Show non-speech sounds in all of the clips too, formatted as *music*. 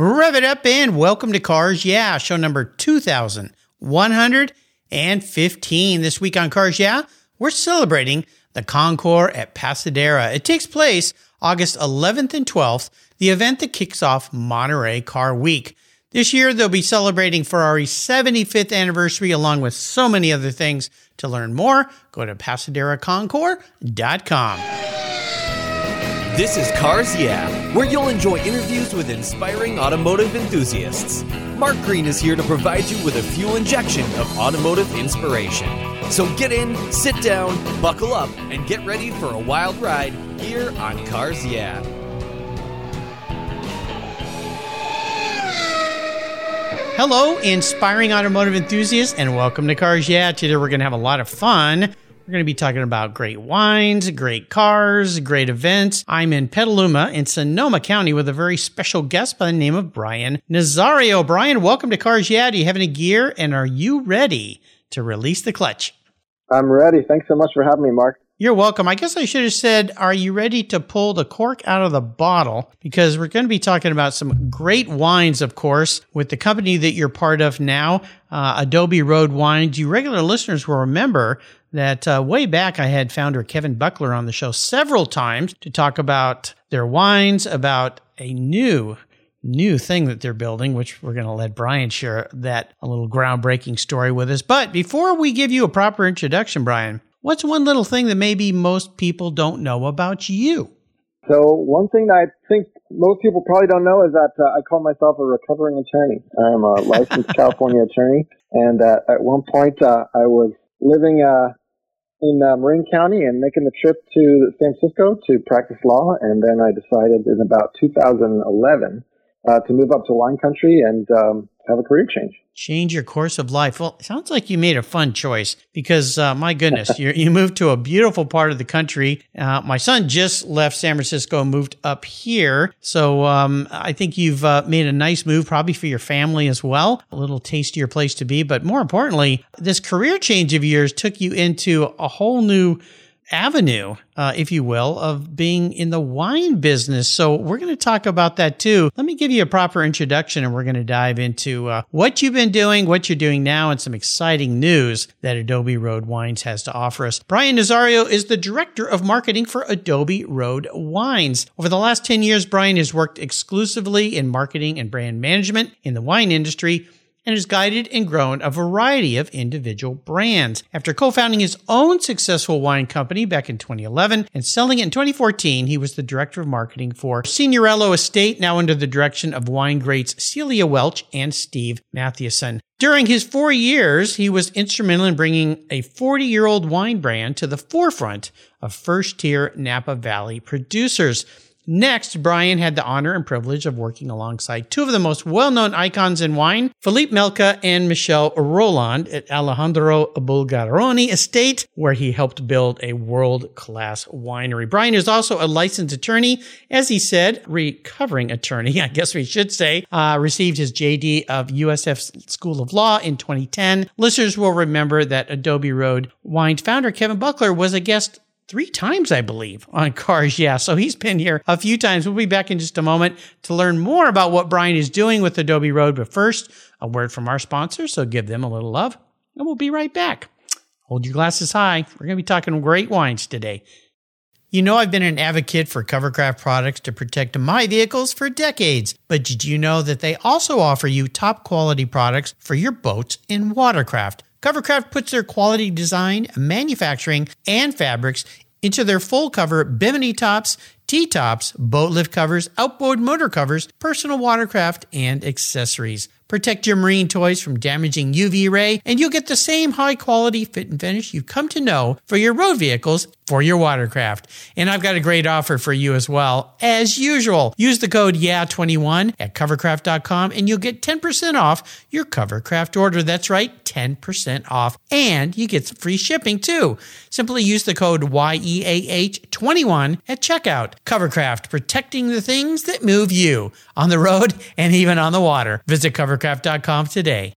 Rev it up and welcome to Cars Yeah, show number 2115. This week on Cars Yeah, we're celebrating the Concours at Pasadena. It takes place August 11th and 12th, the event that kicks off Monterey Car Week. This year, they'll be celebrating Ferrari's 75th anniversary along with so many other things. To learn more, go to PasadenaConcours.com. This is Cars Yeah, where you'll enjoy interviews with inspiring automotive enthusiasts. Mark Green is here to provide you with a fuel injection of automotive inspiration. So get in, sit down, buckle up, and get ready for a wild ride here on Cars Yeah. Hello, inspiring automotive enthusiasts, and welcome to Cars Yeah. Today we're going to have a lot of fun. We're going to be talking about great wines, great cars, great events. I'm in Petaluma in Sonoma County with a very special guest by the name of Brian Nazario. Brian, welcome to Cars Yeah. Do you have any gear, and are you ready to release the clutch? I'm ready. Thanks so much for having me, Mark. You're welcome. I guess I should have said, are you ready to pull the cork out of the bottle? Because we're going to be talking about some great wines, of course, with the company that you're part of now, uh, Adobe Road Wines. You regular listeners will remember that uh, way back I had founder Kevin Buckler on the show several times to talk about their wines, about a new new thing that they're building, which we're going to let Brian share that a little groundbreaking story with us. But before we give you a proper introduction, Brian, What's one little thing that maybe most people don't know about you? So one thing that I think most people probably don't know is that uh, I call myself a recovering attorney. I'm a licensed *laughs* California attorney, and uh, at one point uh, I was living uh, in uh, Marin County and making the trip to San Francisco to practice law, and then I decided in about 2011 uh, to move up to wine country and um, have a career change. Change your course of life. Well, sounds like you made a fun choice because, uh, my goodness, you moved to a beautiful part of the country. Uh, my son just left San Francisco and moved up here. So um, I think you've uh, made a nice move, probably for your family as well. A little tastier place to be. But more importantly, this career change of yours took you into a whole new avenue, uh, if you will, of being in the wine business. So we're going to talk about that too. Let me give you a proper introduction and we're going to dive into uh, what you've been doing, what you're doing now, and some exciting news that Adobe Road Wines has to offer us. Brian Nazario is the director of marketing for Adobe Road Wines. Over the last 10 years, Brian has worked exclusively in marketing and brand management in the wine industry and has guided and grown a variety of individual brands. After co-founding his own successful wine company back in 2011 and selling it in 2014, he was the director of marketing for Signorello Estate, now under the direction of wine greats Celia Welch and Steve Matthiasson. During his four years, he was instrumental in bringing a 40 year old wine brand to the forefront of first tier Napa Valley producers. Next, Brian had the honor and privilege of working alongside two of the most well-known icons in wine, Philippe Melka and Michel Rolland at Alejandro Bulgheroni Estate, where he helped build a world-class winery. Brian is also a licensed attorney, as he said, recovering attorney, *laughs* I guess we should say, uh, received his JD of USF School of Law in 2010. Listeners will remember that Adobe Road Wine founder Kevin Buckler was a guest three times, I believe, on Cars Yeah. So he's been here a few times. We'll be back in just a moment to learn more about what Brian is doing with Adobe Road. But first, a word from our sponsor. So give them a little love, and we'll be right back. Hold your glasses high. We're going to be talking great wines today. You know, I've been an advocate for Covercraft products to protect my vehicles for decades, but did you know that they also offer you top quality products for your boats and watercraft? Covercraft puts their quality design, manufacturing, and fabrics into their full cover bimini tops, T tops, boat lift covers, outboard motor covers, personal watercraft, and accessories. Protect your marine toys from damaging UV ray, and you'll get the same high quality fit and finish you've come to know for your road vehicles for your watercraft. And I've got a great offer for you as well. As usual, use the code YEAH21 at covercraft.com and you'll get 10% off your Covercraft order. That's right, 10% off. And you get some free shipping too. Simply use the code YEAH21 at checkout. Covercraft, protecting the things that move you on the road and even on the water. Visit covercraft.com today.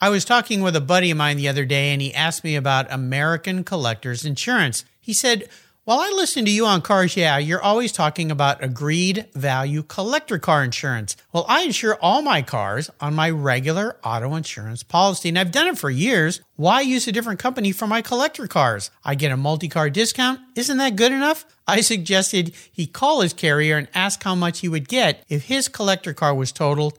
I was talking with a buddy of mine the other day and he asked me about American Collectors Insurance. He said, While I listen to you on Cars Yeah, you're always talking about agreed value collector car insurance. Well, I insure all my cars on my regular auto insurance policy, and I've done it for years. Why use a different company for my collector cars? I get a multi car discount. Isn't that good enough? I suggested he call his carrier and ask how much he would get if his collector car was totaled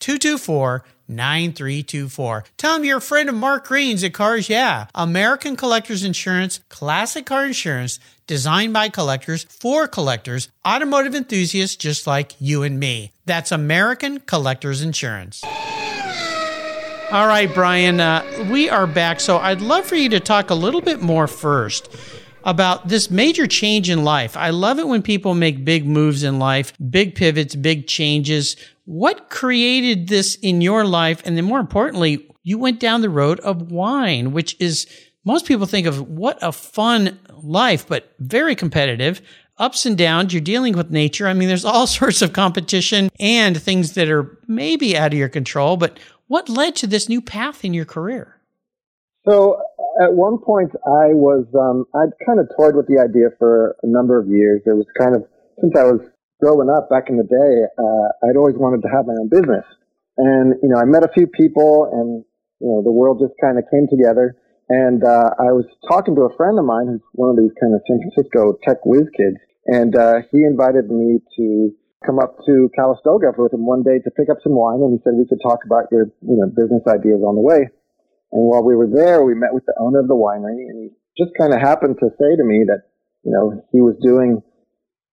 224 9324. Tell them you're a friend of Mark Green's at Cars Yeah. American Collectors Insurance, classic car insurance designed by collectors for collectors, automotive enthusiasts just like you and me. That's American Collectors Insurance. All right, Brian, uh, we are back. So I'd love for you to talk a little bit more first about this major change in life. I love it when people make big moves in life, big pivots, big changes. What created this in your life? And then more importantly, you went down the road of wine, which is most people think of what a fun life, but very competitive. Ups and downs, you're dealing with nature. I mean, there's all *laughs* sorts of competition and things that are maybe out of your control, but what led to this new path in your career? So at one point, I was um, I'd kind of toyed with the idea for a number of years. It was kind of since I was growing up back in the day, uh, I'd always wanted to have my own business. And you know, I met a few people, and you know, the world just kind of came together. And uh, I was talking to a friend of mine who's one of these kind of San Francisco tech whiz kids, and uh, he invited me to come up to Calistoga with him one day to pick up some wine, and he said we could talk about your you know business ideas on the way. And while we were there, we met with the owner of the winery, and he just kind of happened to say to me that you know he was doing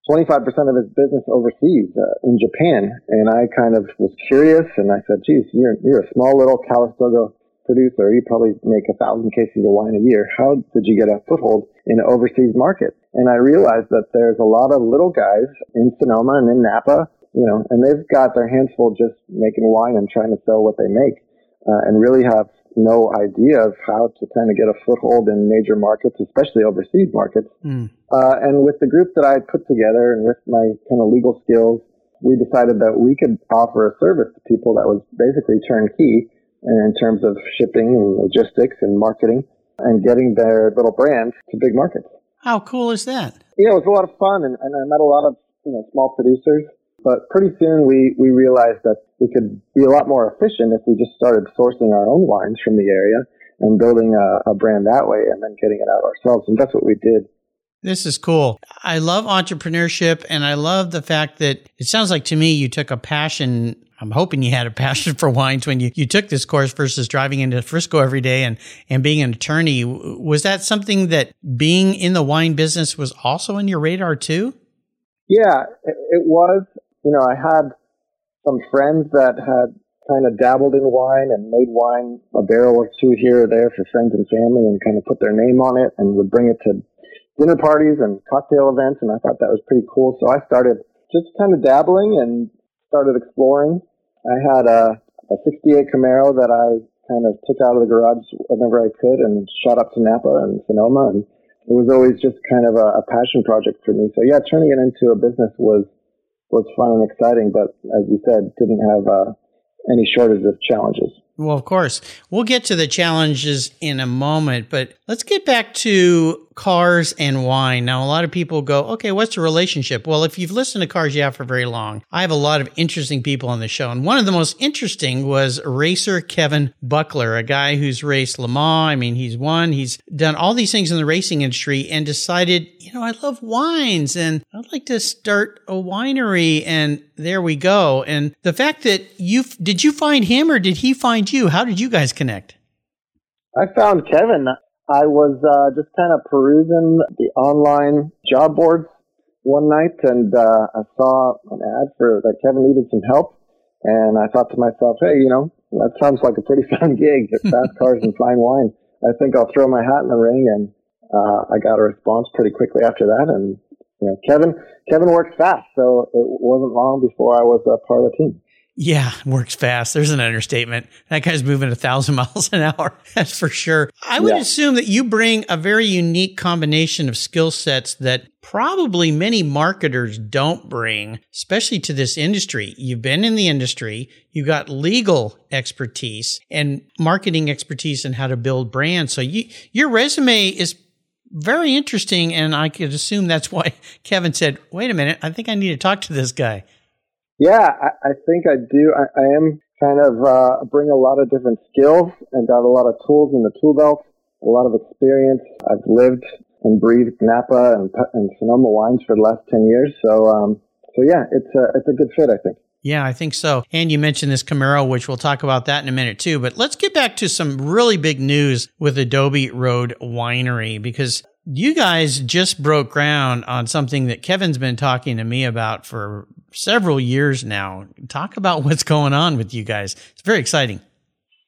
25% of his business overseas uh, in Japan, and I kind of was curious, and I said, "Geez, you're you're a small little Calistoga producer. You probably make a thousand cases of wine a year. How did you get a foothold in an overseas market?" And I realized that there's a lot of little guys in Sonoma and in Napa, you know, and they've got their hands full just making wine and trying to sell what they make, uh, and really have no idea of how to kind of get a foothold in major markets, especially overseas markets. Mm. Uh, and with the group that I had put together and with my kind of legal skills, we decided that we could offer a service to people that was basically turnkey in terms of shipping and logistics and marketing and getting their little brands to big markets. How cool is that? Yeah, it was a lot of fun, and, and I met a lot of you know small producers. But pretty soon we we realized that we could be a lot more efficient if we just started sourcing our own wines from the area and building a, a brand that way, and then getting it out ourselves. And that's what we did. This is cool. I love entrepreneurship and I love the fact that it sounds like to me you took a passion I'm hoping you had a passion for wines when you, you took this course versus driving into Frisco every day and, and being an attorney. Was that something that being in the wine business was also on your radar too? Yeah, it was. You know, I had some friends that had kind of dabbled in wine and made wine a barrel or two here or there for friends and family and kind of put their name on it and would bring it to dinner parties and cocktail events. And I thought that was pretty cool. So I started just kind of dabbling and started exploring. I had a, a 68 Camaro that I kind of took out of the garage whenever I could and shot up to Napa and Sonoma. And it was always just kind of a, a passion project for me. So yeah, turning it into a business was, was fun and exciting, but as you said, didn't have uh, any shortage of challenges. Well, of course. We'll get to the challenges in a moment, but let's get back to cars and wine. Now, a lot of people go, okay, what's the relationship? Well, if you've listened to Cars Yeah for very long, I have a lot of interesting people on the show. And one of the most interesting was racer Kevin Buckler, a guy who's raced Le Mans. I mean, he's won, he's done all these things in the racing industry and decided, you know, I love wines and I'd like to start a winery. And there we go. And the fact that you did you find him or did he find you? How did you guys connect? I found Kevin. I was uh, just kind of perusing the online job boards one night, and uh, I saw an ad for that Kevin needed some help, and I thought to myself, hey, you know, that sounds like a pretty *laughs* fun gig. Fast cars and fine wine. I think I'll throw my hat in the ring and uh, I got a response pretty quickly after that, and you know, Kevin Kevin works fast, so it wasn't long before I was a part of the team. Yeah, works fast. There's an understatement. That guy's moving a thousand *laughs* miles an hour. That's for sure. I would yeah. assume that you bring a very unique combination of skill sets that probably many marketers don't bring, especially to this industry. You've been in the industry. You've got legal expertise and marketing expertise and how to build brands. So you, your resume is very interesting. And I could assume that's why *laughs* Kevin said, wait a minute, I think I need to talk to this guy. Yeah, I, I think I do. I, I am kind of uh, bring a lot of different skills and got a lot of tools in the tool belt, a lot of experience. I've lived and breathed Napa and, and Sonoma wines for the last 10 years. So, um, so yeah, it's a, it's a good fit, I think. Yeah, I think so. And you mentioned this Camaro, which we'll talk about that in a minute too. But let's get back to some really big news with Adobe Road Winery because you guys just broke ground on something that Kevin's been talking to me about for several years now. Talk about what's going on with you guys. It's very exciting.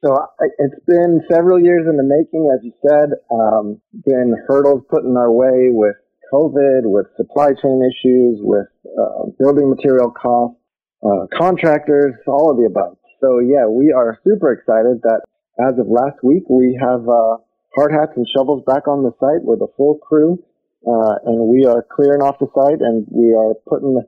So it's been several years in the making, as you said. Um, been hurdles put in our way with COVID, with supply chain issues, with uh, building material costs, uh, contractors, all of the above. So yeah, we are super excited that as of last week, we have uh, hard hats and shovels back on the site with a full crew, uh, and we are clearing off the site and we are putting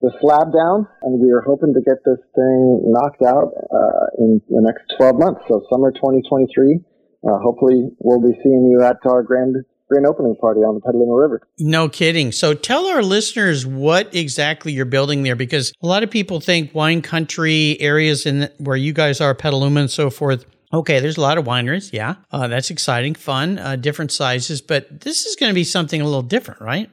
the slab down, and we are hoping to get this thing knocked out uh, in the next 12 months. So summer 2023. Uh, hopefully, we'll be seeing you at our grand grand opening party on the Petaluma River. No kidding. So tell our listeners what exactly you're building there, because a lot of people think wine country areas in where you guys are, Petaluma and so forth Okay, there's a lot of wineries. Yeah, uh, that's exciting, fun, uh, different sizes. But this is going to be something a little different, right?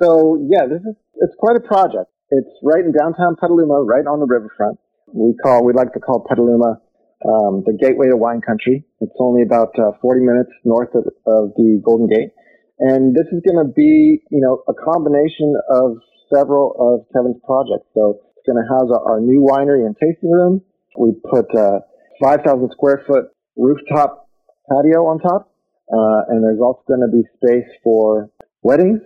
So yeah, this is it's quite a project. It's right in downtown Petaluma, right on the riverfront. We call we like to call Petaluma um, the gateway to wine country. It's only about uh, 40 minutes north of, of the Golden Gate, and this is going to be you know a combination of several of Kevin's projects. So it's going to house our, new winery and tasting room. We put uh, 5,000 square foot rooftop patio on top. Uh, and there's also going to be space for weddings,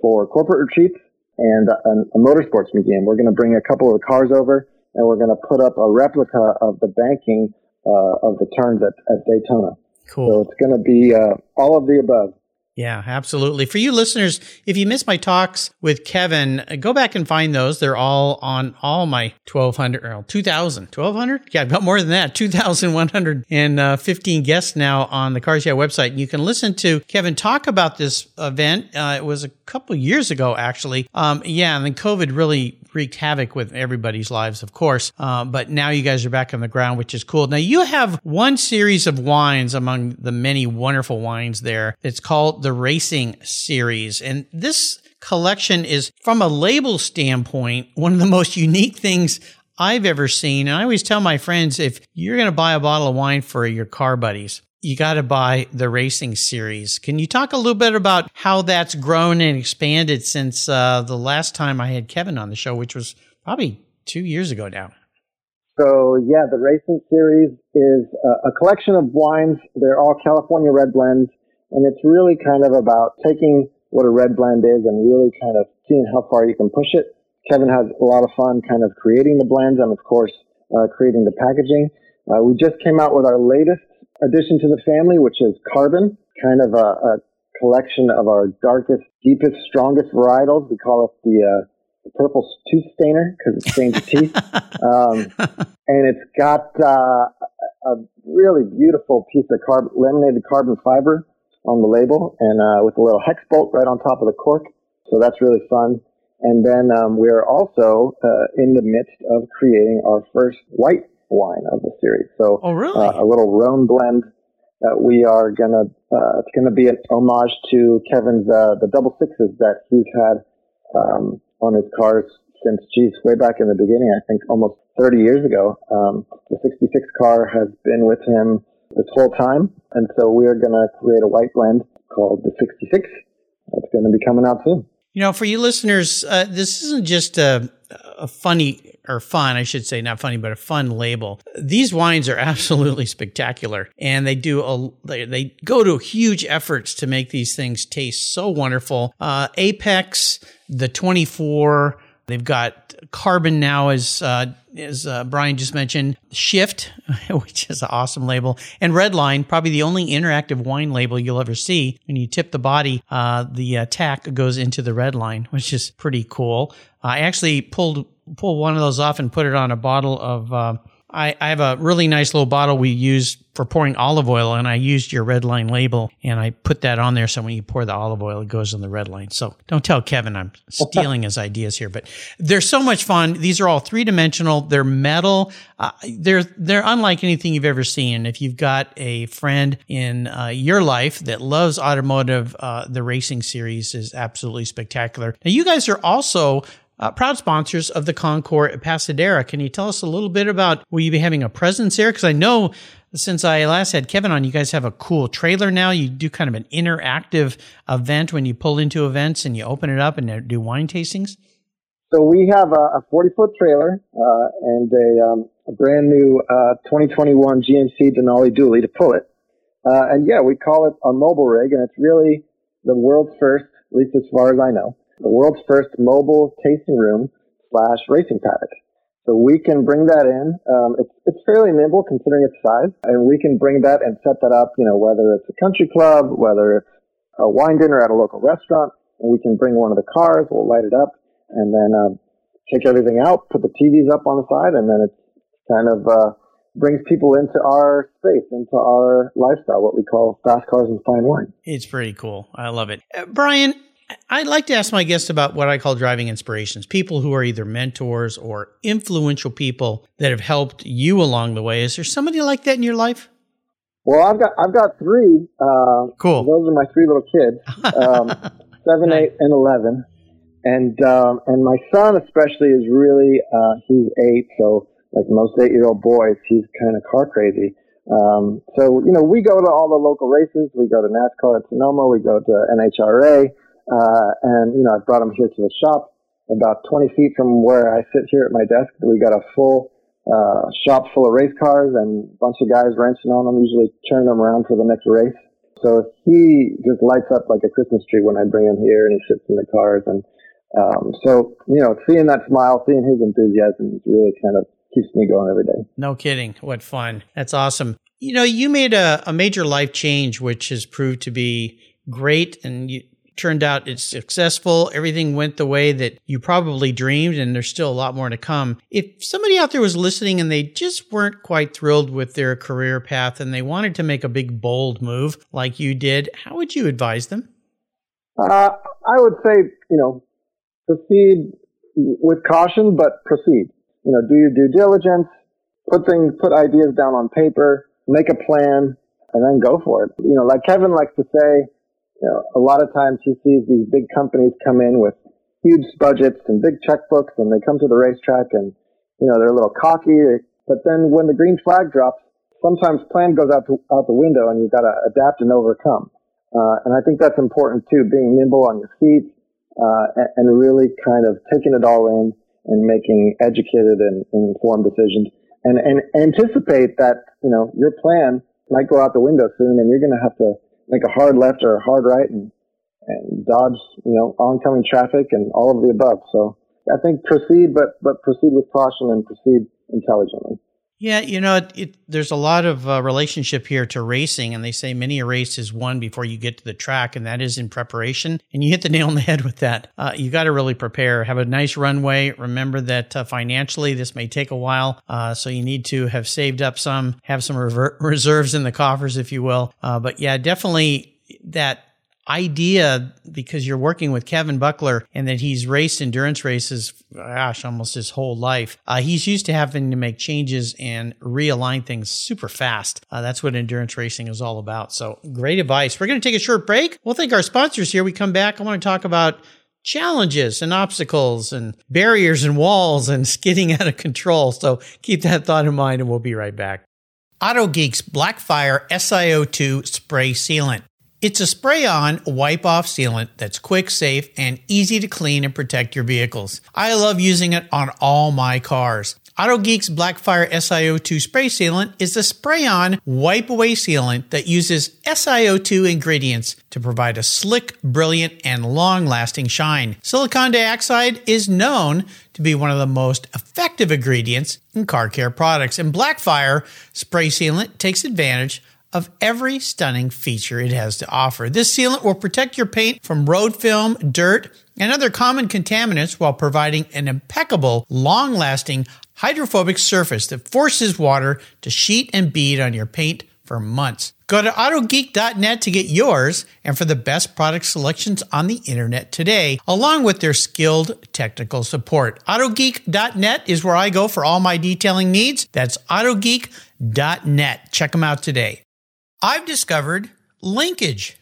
for corporate retreats, and a, a motorsports museum. We're going to bring a couple of the cars over, and we're going to put up a replica of the banking uh, of the turns at, at Daytona. Cool. So it's going to be uh, all of the above. Yeah, absolutely. For you listeners, if you missed my talks with Kevin, uh, go back and find those. They're all on all my 1200 or 2000, 1200? Yeah, I've got more than that. 2115 guests now on the Cars Yeah website. You can listen to Kevin talk about this event. Uh, it was a couple years ago, actually. Um, yeah, and then COVID really wreaked havoc with everybody's lives, of course. Uh, but now you guys are back on the ground, which is cool. Now you have one series of wines among the many wonderful wines there. It's called the Racing Series. And this collection is, from a label standpoint, one of the most unique things I've ever seen. And I always tell my friends if you're going to buy a bottle of wine for your car buddies, you got to buy the racing series. Can you talk a little bit about how that's grown and expanded since uh, the last time I had Kevin on the show, which was probably two years ago now? So yeah, the racing series is a, a collection of wines. They're all California red blends, and it's really kind of about taking what a red blend is and really kind of seeing how far you can push it. Kevin has a lot of fun kind of creating the blends and of course uh, creating the packaging. Uh, we just came out with our latest addition to the family, which is Carbon, kind of a, a collection of our darkest, deepest, strongest varietals. We call it the, uh, the purple tooth stainer because it stains your teeth. *laughs* Um, and it's got uh, a really beautiful piece of carb- laminated carbon fiber on the label and uh, with a little hex bolt right on top of the cork. So that's really fun. And then um, we're also uh, in the midst of creating our first white wine of the series. So, oh, really? uh, a little Rhone blend that we are gonna. Uh, it's gonna be an homage to Kevin's uh, the double sixes that he's had um, on his cars since, geez, way back in the beginning. I think almost 30 years ago. Um, the 66 car has been with him this whole time, and so we are gonna create a white blend called the 66. It's going to be coming out soon. You know, for you listeners, uh, this isn't just a, a funny or fun, I should say, not funny, but a fun label. These wines are *laughs* absolutely spectacular, and they do a they, they go to huge efforts to make these things taste so wonderful. Uh, Apex, the 24. They've got Carbon now, as uh, as uh, Brian just mentioned, Shift, *laughs* which is an awesome label, and Redline, probably the only interactive wine label you'll ever see. When you tip the body, uh, the tack goes into the Redline, which is pretty cool. I actually pulled pulled one of those off and put it on a bottle of uh, I, I have a really nice little bottle we use for pouring olive oil, and I used your red line label, and I put that on there so when you pour the olive oil, it goes in the red line. So don't tell Kevin I'm *laughs* stealing his ideas here, but they're so much fun. These are all three dimensional. They're metal. Uh, they're they're unlike anything you've ever seen. If you've got a friend in uh, your life that loves automotive, uh, the racing series is absolutely spectacular. Now you guys are also uh, proud sponsors of the Concours at Pasadena. Can you tell us a little bit about will you be having a presence there? Because I know since I last had Kevin on, you guys have a cool trailer now. You do kind of an interactive event when you pull into events and you open it up and do wine tastings. So we have a 40 foot trailer uh, and a, um, a, brand new uh, 2021 GMC Denali Dually to pull it. Uh, and yeah, we call it a mobile rig, and it's really the world's first, at least as far as I know, the world's first mobile tasting room slash racing paddock. So we can bring that in. Um, it's it's fairly nimble considering its size, and we can bring that and set that up. You know, whether it's a country club, whether it's a wine dinner at a local restaurant, and we can bring one of the cars. We'll light it up, and then uh, take everything out, put the TVs up on the side, and then it's kind of uh, brings people into our space, into our lifestyle, what we call fast cars and fine wine. It's pretty cool. I love it, uh, Brian. I'd like to ask my guests about what I call driving inspirations people who are either mentors or influential people that have helped you along the way. Is there somebody like that in your life? Well, I've got I've got three. Uh, cool. Those are my three little kids, um, *laughs* seven, eight, and eleven. And um, and my son especially is really uh, he's eight, so like most eight year old boys, he's kind of car crazy. Um, so you know, we go to all the local races. We go to NASCAR at Sonoma. We go to NHRA. Uh, and, you know, I brought them here to the shop about 20 feet from where I sit here at my desk. We got a full, uh, shop full of race cars and a bunch of guys wrenching on them, usually turning them around for the next race. So he just lights up like a Christmas tree when I bring him here and he sits in the cars. And, um, so, you know, seeing that smile, seeing his enthusiasm is really kind of keeps me going every day. No kidding. What fun. That's awesome. You know, you made a, a major life change, which has proved to be great. And you, turned out it's successful. Everything went the way that you probably dreamed, and there's still a lot more to come. If somebody out there was listening and they just weren't quite thrilled with their career path and they wanted to make a big, bold move like you did, how would you advise them? Uh, I would say, you know, proceed with caution, but proceed. You know, do your due diligence, put things, put ideas down on paper, make a plan, and then go for it. You know, like Kevin likes to say, know, a lot of times he sees these big companies come in with huge budgets and big checkbooks and they come to the racetrack and, you know, they're a little cocky. But then when the green flag drops, sometimes plan goes out, to, out the window and you've got to adapt and overcome. Uh, and I think that's important too, being nimble on your feet, uh, and, and really kind of taking it all in and making educated and, and informed decisions and, and anticipate that, you know, your plan might go out the window soon and you're going to have to make a hard left or a hard right and, and dodge, you know, oncoming traffic and all of the above. So I think proceed, but, but proceed with caution and proceed intelligently. Yeah, you know, it, it, there's a lot of uh, relationship here to racing, and they say many a race is won before you get to the track, and that is in preparation. And you hit the nail on the *laughs* head with that. Uh, you got to really prepare, have a nice runway. Remember that uh, financially, this may take a while, uh, so you need to have saved up some, have some rever- reserves in the coffers, if you will. Uh, but yeah, definitely that idea because you're working with Kevin Buckler and that he's raced endurance races, gosh, almost his whole life. Uh, he's used to having to make changes and realign things super fast. Uh, that's what endurance racing is all about. So great advice. We're going to take a short break. We'll thank our sponsors here. We come back. I want to talk about challenges and obstacles and barriers and walls and *laughs* skidding out of control. So keep that thought in mind and we'll be right back. AutoGeek's Blackfire SiO2 spray sealant. It's a spray on, wipe off sealant that's quick, safe, and easy to clean and protect your vehicles. I love using it on all my cars. AutoGeek's Blackfire SiO2 spray sealant is a spray on, wipe away sealant that uses SiO2 ingredients to provide a slick, brilliant, and long lasting shine. Silicon dioxide is known to be one of the most effective ingredients in car care products, and Blackfire spray sealant takes advantage of every stunning feature it has to offer. This sealant will protect your paint from road film, dirt, and other common contaminants while providing an impeccable, long lasting, hydrophobic surface that forces water to sheet and bead on your paint for months. Go to AutoGeek.net to get yours and for the best product selections on the internet today, along with their skilled technical support. AutoGeek.net is where I go for all my detailing needs. That's AutoGeek.net. Check them out today. I've discovered Linkage.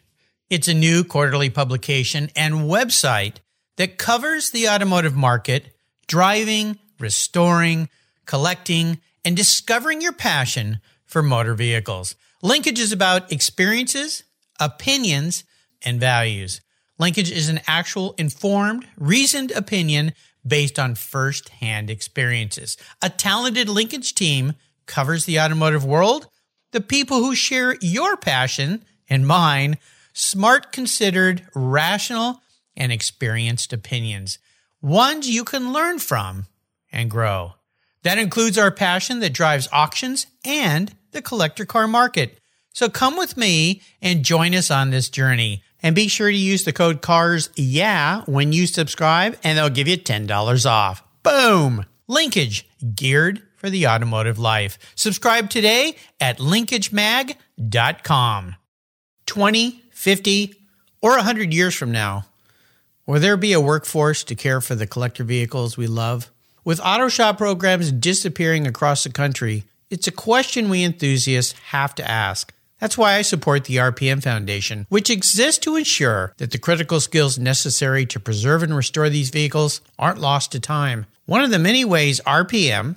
It's a new quarterly publication and website that covers the automotive market, driving, restoring, collecting, and discovering your passion for motor vehicles. Linkage is about experiences, opinions, and values. Linkage is an actual informed, reasoned opinion based on first hand experiences. A talented linkage team covers the automotive world the people who share your passion and mine, smart, considered, rational, and experienced opinions, ones you can learn from and grow. That includes our passion that drives auctions and the collector car market. So come with me and join us on this journey. And be sure to use the code CARS yeah when you subscribe, and they'll give you $10 off. Boom! Linkage, geared for the automotive life. Subscribe today at linkagemag.com. 20, 50, or 100 years from now, will there be a workforce to care for the collector vehicles we love? With auto shop programs disappearing across the country, it's a question we enthusiasts have to ask. That's why I support the RPM Foundation, which exists to ensure that the critical skills necessary to preserve and restore these vehicles aren't lost to time. One of the many ways RPM,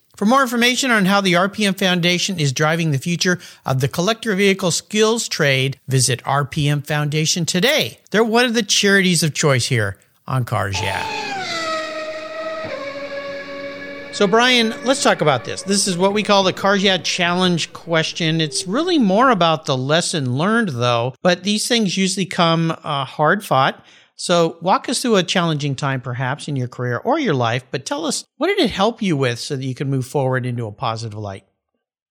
For more information on how the RPM Foundation is driving the future of the collector vehicle skills trade, visit RPM Foundation today. They're one of the charities of choice here on Cars Yeah. So, Brian, let's talk about this. This is what we call the Cars Yeah Challenge question. It's really more about the lesson learned, though, but these things usually come uh, hard fought. So, walk us through a challenging time perhaps in your career or your life, but tell us what did it help you with so that you can move forward into a positive light?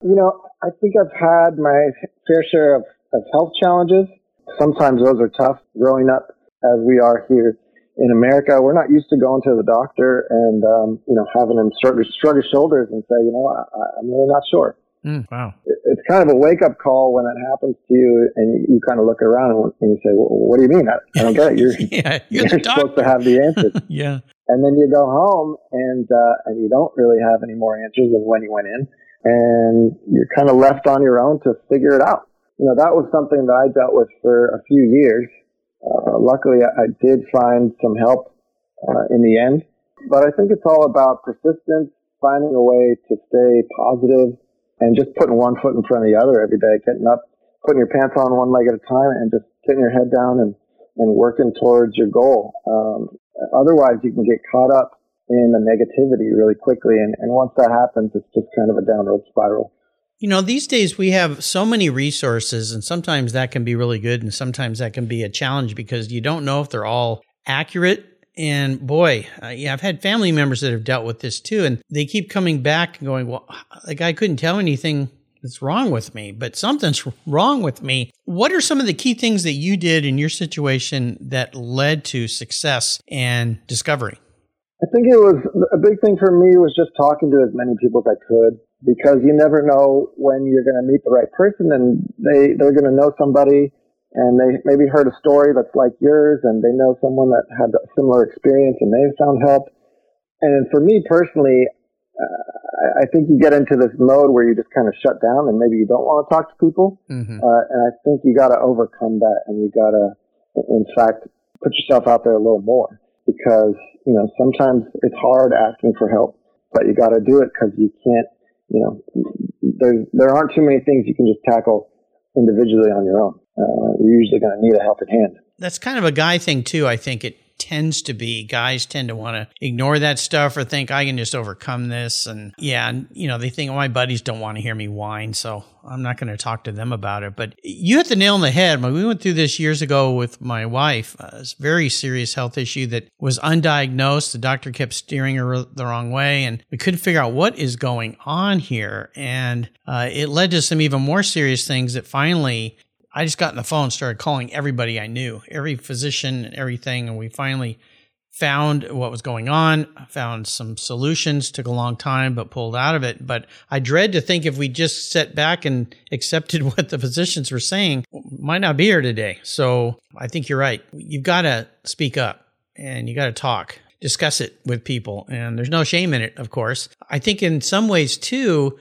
You know, I think I've had my fair share of, of health challenges. Sometimes those are tough growing up as we are here in America. We're not used to going to the doctor and, um, you know, having them shrug, shrug his shoulders and say, you know, I, I'm really not sure. Mm, wow. It's kind of a wake up call when it happens to you and you, you kind of look around and, you say, well, what do you mean? I, I don't get it. You're, *laughs* yeah, *laughs* you're, you're supposed to have the answers. *laughs* yeah. And then you go home and, uh, and you don't really have any more answers than when you went in and you're kind of left on your own to figure it out. You know, that was something that I dealt with for a few years. Uh, luckily I, I did find some help, uh, in the end, but I think it's all about persistence, finding a way to stay positive and just putting one foot in front of the other every day, getting up, putting your pants on one leg at a time and just getting your head down and, and working towards your goal. Um, otherwise you can get caught up in the negativity really quickly. And, and once that happens, it's just kind of a downward spiral. You know, these days we have so many resources, and sometimes that can be really good, and sometimes that can be a challenge because you don't know if they're all accurate and boy, uh, yeah, I've had family members that have dealt with this too. And they keep coming back and going, well, like I couldn't tell anything that's wrong with me, but something's *laughs* wrong with me. What are some of the key things that you did in your situation that led to success and discovery? I think it was a big thing for me was just talking to as many people as I could because you never know when you're going to meet the right person and they, they're going to know somebody and they maybe heard a story that's like yours and they know someone that had a similar experience and they found help. And for me personally, uh, I think you get into this mode where you just kind of shut down and maybe you don't want to talk to people. Mm-hmm. Uh, and I think you got to overcome that and you got to, in fact, put yourself out there a little more because, you know, sometimes it's hard asking for help, but you got to do it because you can't, you know, there, there aren't too many things you can just tackle individually on your own. Uh, you're usually going to need a helping hand. That's kind of a guy thing too. I think it tends to be guys tend to want to ignore that stuff or think I can just overcome this. And yeah, and, you know, they think my buddies don't want to hear me whine. So I'm not going to talk to them about it. But you hit the nail on the head. We went through this years ago with my wife, a very serious health issue that was undiagnosed. The doctor kept steering her the wrong way and we couldn't figure out what is going on here. And uh, it led to some even more serious things that finally I just got on the phone, and started calling everybody I knew, every physician and everything, and we finally found what was going on, found some solutions, took a long time, but pulled out of it. But I dread to think if we just sat back and *laughs* accepted what the physicians were saying, might not be here today. So I think you're right. You've got to speak up and you got to talk, discuss it with people. And there's no shame in it, of course. I think in some ways too,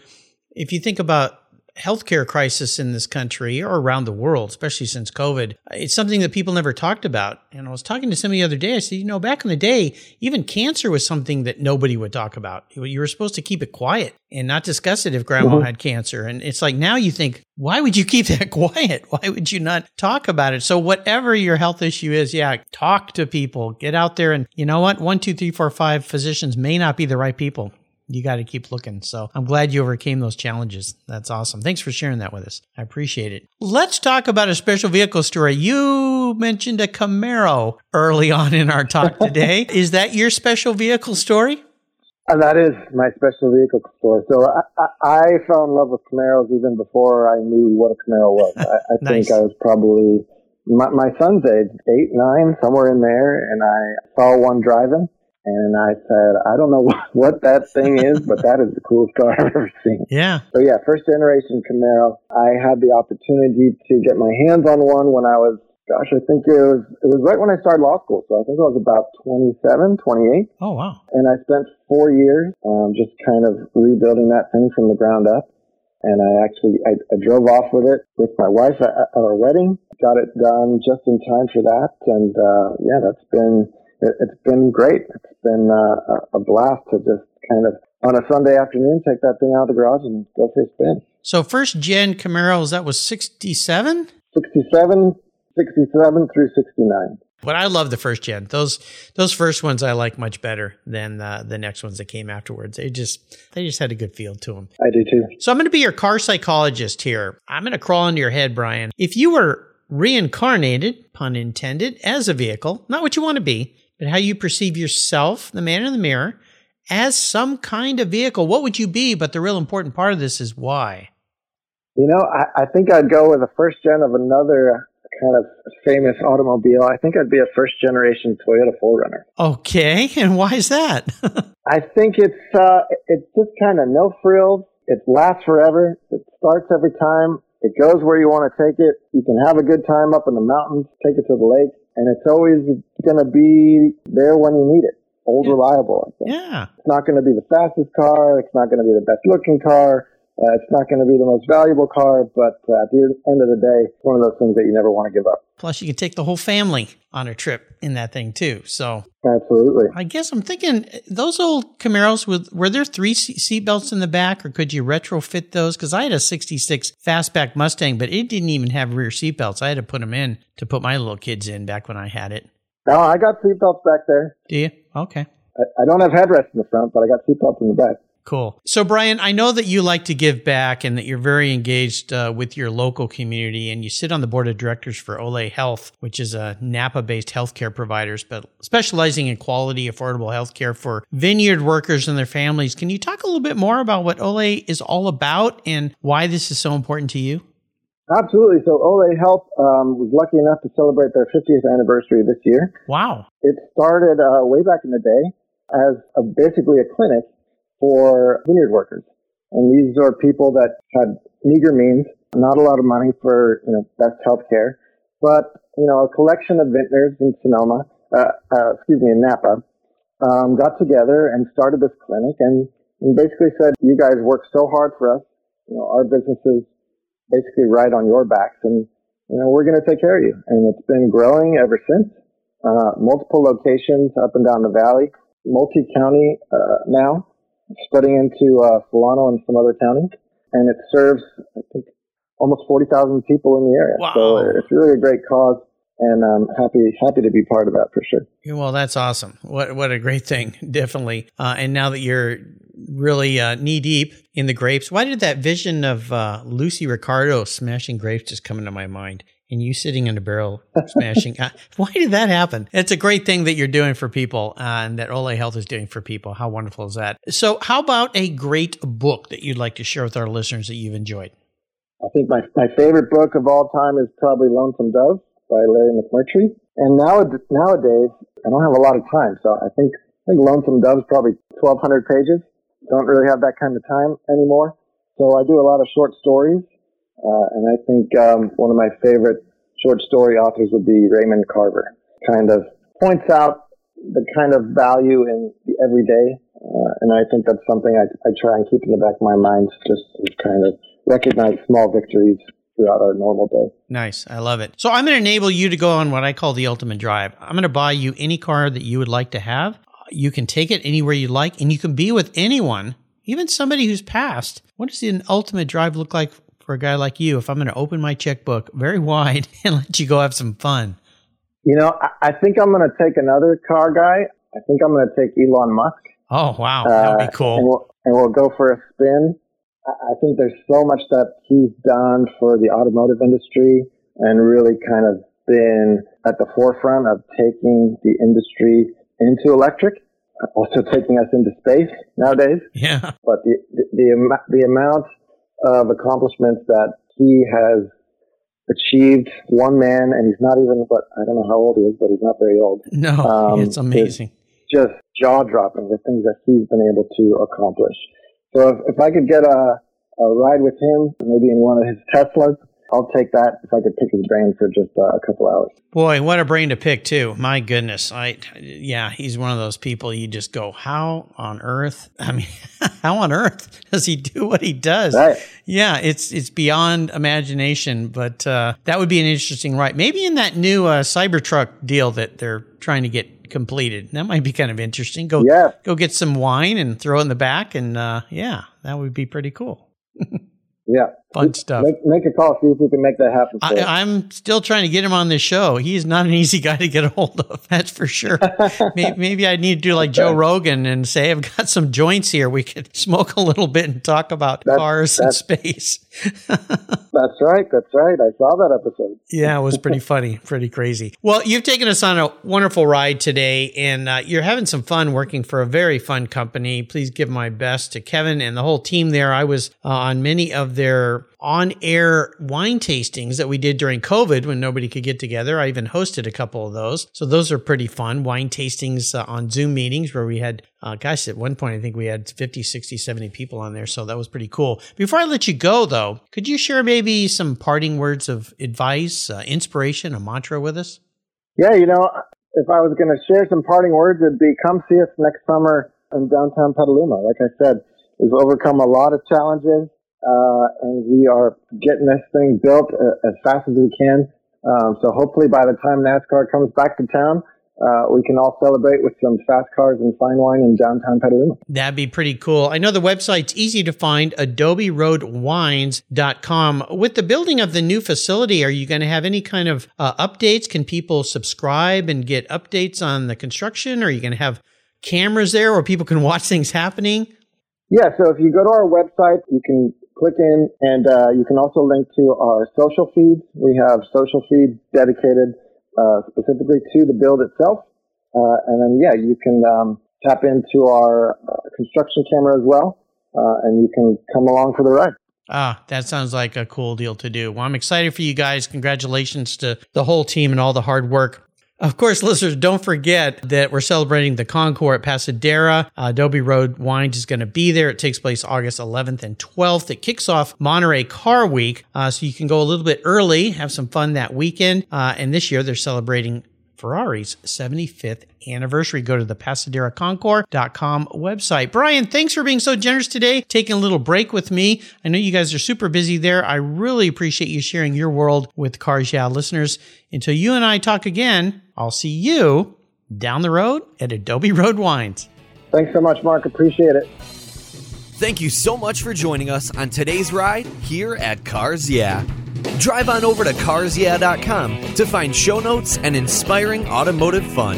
if you think about healthcare crisis in this country or around the world, especially since COVID. It's something that people never talked about. And I was talking to somebody the other day. I said, you know, back in the day, even cancer was something that nobody would talk about. You were supposed to keep it quiet and not discuss it if grandma mm-hmm. had cancer. And it's like now you think, why would you *laughs* keep that quiet? Why would you not talk about it? So whatever your health issue is, yeah, talk to people, get out there and you know what? One, two, three, four, five physicians may not be the right people you got to keep looking. So I'm glad you overcame those challenges. That's awesome. Thanks for sharing that with us. I appreciate it. Let's talk about a special vehicle story. You mentioned a Camaro early *laughs* on in our talk today. *laughs* is that your special vehicle story? And uh, that is my special vehicle story. So I, I, fell in love with Camaros even before I knew what a Camaro was. *laughs* I, I nice. think I was probably my, my son's age, eight, nine, somewhere in there, and I saw one driving and I said, I don't know *laughs* what that thing is, but that is the coolest car I've ever seen. Yeah. So yeah, first generation Camaro. I had the opportunity to get my hands on one when I was, gosh, I think it was, it was right when I started law school. So I think I was about 27, 28. Oh, wow. And I spent four years, um, just kind of rebuilding that thing from the ground up. And I actually, I, I drove off with it with my wife at, at our wedding, got it done just in time for that. And, uh, yeah, that's been, it, has been great. It's been uh, a blast to just kind of on a Sunday afternoon take that thing out of the garage and go for a spin. So first gen Camaros, that was 67? 67, 67 through 69. But I love the first gen. Those those first ones I like much better than uh, the next ones that came afterwards. They just they just had a good feel to them. I do too. So I'm going to be your car psychologist here. I'm going to crawl into your head, Brian. If you were reincarnated, pun intended, as a vehicle, not what you want to be, but how you perceive yourself, the man in the mirror, as some kind of vehicle. What would you be? But the real important part of this is why. You know, I, I think I'd go with a first gen of another kind of famous automobile. I think I'd be a first generation Toyota 4Runner. Okay, *laughs* and why is that? *laughs* I think it's uh, it's just kind of no frills. It lasts forever. It starts every time. It goes where you want to take it. You can have a good time up in the mountains, take it to the lake and it's always going to be there when you need it. Old, yeah. reliable. I think. Yeah. It's not going to be the fastest car. It's not going to be the best looking car. Uh, it's not going to be the most valuable car, but uh, at the end of the day, it's one of those things that you never want to give up. Plus, you can take the whole family on a trip in that thing too. So, absolutely. I guess I'm thinking eh, those old Camaros with were there three seat belts in the back, or could you retrofit those? Because I had a '66 fastback Mustang, but it didn't even have rear seat belts. I had to put them in to put my little kids in back when I had it. No, I got seat belts back there. Do you? Okay. I, I don't have headrests in the front, but I got seat belts in the back. Cool. So, Brian, I know that you like to give back and that you're very engaged uh, with your local community, and you sit on the board of directors for Ole Health, which is a Napa-based healthcare providers, but specializing in quality, affordable healthcare for vineyard workers and their families. Can you talk a little bit more about what Ole is all about and why this is so important to you? Absolutely. So Ole Health um, was lucky enough to celebrate their 50th anniversary this year. Wow. It started uh, way back in the day as a, basically a clinic for vineyard workers. And these are people that had meager means, not a lot of money for, you know, best health care. but you know, a collection of vintners in Sonoma, uh, uh, excuse me, in Napa, um, got together and started this clinic and, and basically said, "You guys work so hard for us. You know, our businesses basically ride on your backs, and you know, we're going to take care of you." And it's been growing ever since. Uh, multiple locations up and down the valley, multi-county uh, now, spreading into uh, Solano and some other counties, and it serves I think almost forty thousand people in the area. Wow. So it's really a great cause and I'm happy happy to be part of that for sure. Well, that's awesome. What what a great thing, *laughs* definitely. Uh, and now that you're really uh, knee deep in the grapes, why did that vision of uh, Lucy Ricardo smashing grapes just come into my mind? And you sitting in a barrel smashing. *laughs* Uh, why did that happen? It's a great thing that you're doing for people uh, and that Ole Health is doing for people. How wonderful is that? So, how about a great book that you'd like to share with our listeners that you've enjoyed? I think my, my favorite book of all time is probably Lonesome Dove by Larry McMurtry. And now, nowadays, I don't have a lot of time, so I think I think Lonesome Dove is probably 1,200 pages. Don't really have that kind of time anymore. So I do a lot of short stories, uh, and I think um, one of my favorite short story authors would be Raymond Carver. Kind of points out the kind of value in the everyday, uh, and I think that's something I, I try and keep in the back of my mind, just to kind of recognize small victories throughout our normal day. Nice. I love it. So I'm going to enable you to go on what I call the ultimate drive. I'm going to buy you any car that you would like to have. You can take it anywhere you like and you can be with anyone, even somebody who's passed. What does an ultimate drive look like for a guy like you if I'm going to open my checkbook very *laughs* wide and let you go have some fun? You know, I, I think I'm going to take another car guy. I think I'm going to take Elon Musk. Oh, wow. That would be cool. Uh, and, we'll, and we'll go for a spin I think there's so much that he's done for the automotive industry and really kind of been at the forefront of taking the industry into electric, also taking us into space nowadays. Yeah. But the, the, the, the amount of accomplishments that he has achieved, one man, and he's not even, but I don't know how old he is, but he's not very old. No, *laughs* um, it's amazing. Just jaw dropping the things that he's been able to accomplish. So if, if I could get a, a ride with him, maybe in one of his Teslas, I'll take that if I could pick his brain for just uh, a couple hours. Boy, what a brain to pick too! My goodness, I yeah, he's one of those people you just go, how on earth? *laughs* I mean, how on earth does he do what he does? Right. Yeah, it's it's beyond imagination, but uh, that would be an interesting ride. Maybe in that new uh, Cybertruck deal that they're trying to get completed. That might be kind of interesting. Go yeah. go get some wine and throw it in the back, and uh, yeah, that would be pretty cool. *laughs* yeah, fun stuff. Make, make, a call, see if we can make that happen. I, am still trying to get him on this show. He's not an *laughs* easy guy to get a hold of. That's for sure. *laughs* maybe, maybe, I need to do like Joe Rogan and say I've got some joints here. We could *laughs* smoke a little bit and talk about that's, cars that's, and space. that's right. That's right. I saw that episode. yeah, it was pretty funny, pretty crazy. Well, you've taken us on a wonderful ride today, and uh, you're having some fun working for a very fun company. Please give my best to Kevin and the whole team there. I was uh, on many of their on air wine tastings that we did during COVID when nobody could get together. I even hosted a couple of those. So those are pretty fun. Wine tastings uh, on Zoom meetings where we had, uh, gosh, at one point, I think we had 50, 60, 70 people on there. So that was pretty cool. Before I let you go, though, could you share maybe some parting words of advice, uh, inspiration, a mantra with us? Yeah, you know, if I was going to share some parting words, it'd be come see us next summer in downtown Petaluma. Like I said, we've overcome a lot of challenges uh, and we are getting this thing built uh, as fast as we can. Um, so hopefully by the time NASCAR comes back to town, uh, we can all celebrate with some fast cars and fine wine in downtown Petaluma. That'd be pretty cool. I know the website's easy to find, adoberoadwines.com. With the building of the new facility, are you going to have any kind of uh, updates? Can people subscribe and get updates on the construction? Are you going to have cameras there where people can watch things happening? Yeah, so if you go to our website, you can click in and uh, you can also link to our social feeds. We have social feeds dedicated uh, specifically to the build itself. Uh, and then, yeah, you can um, tap into our uh, construction camera as well, uh, and you can come along for the ride. Ah, that sounds like a cool deal to do. Well, I'm excited for you guys. Congratulations to the whole team and all the hard work. Of course, listeners, don't forget that we're celebrating the Concours at Pasatiempo. Uh, Adobe Road Wines is going to be there. It takes place August 11th and 12th. It kicks off Monterey Car Week, uh, so you can go a little bit early, have some fun that weekend. Uh, and this year, they're celebrating Ferrari's 75th anniversary. Go to the PasatiempoConcours.com website. Brian, thanks for being so generous today, taking a little break with me. I know you guys are super busy there. I really appreciate you sharing your world with Cars Yeah listeners. Until you and I talk again, I'll see you down the road at Adobe Road Wines. Thanks so much, Mark. Appreciate it. Thank you so much for joining us on today's ride here at Cars Yeah. Drive on over to carsyeah.com to find show notes and inspiring automotive fun.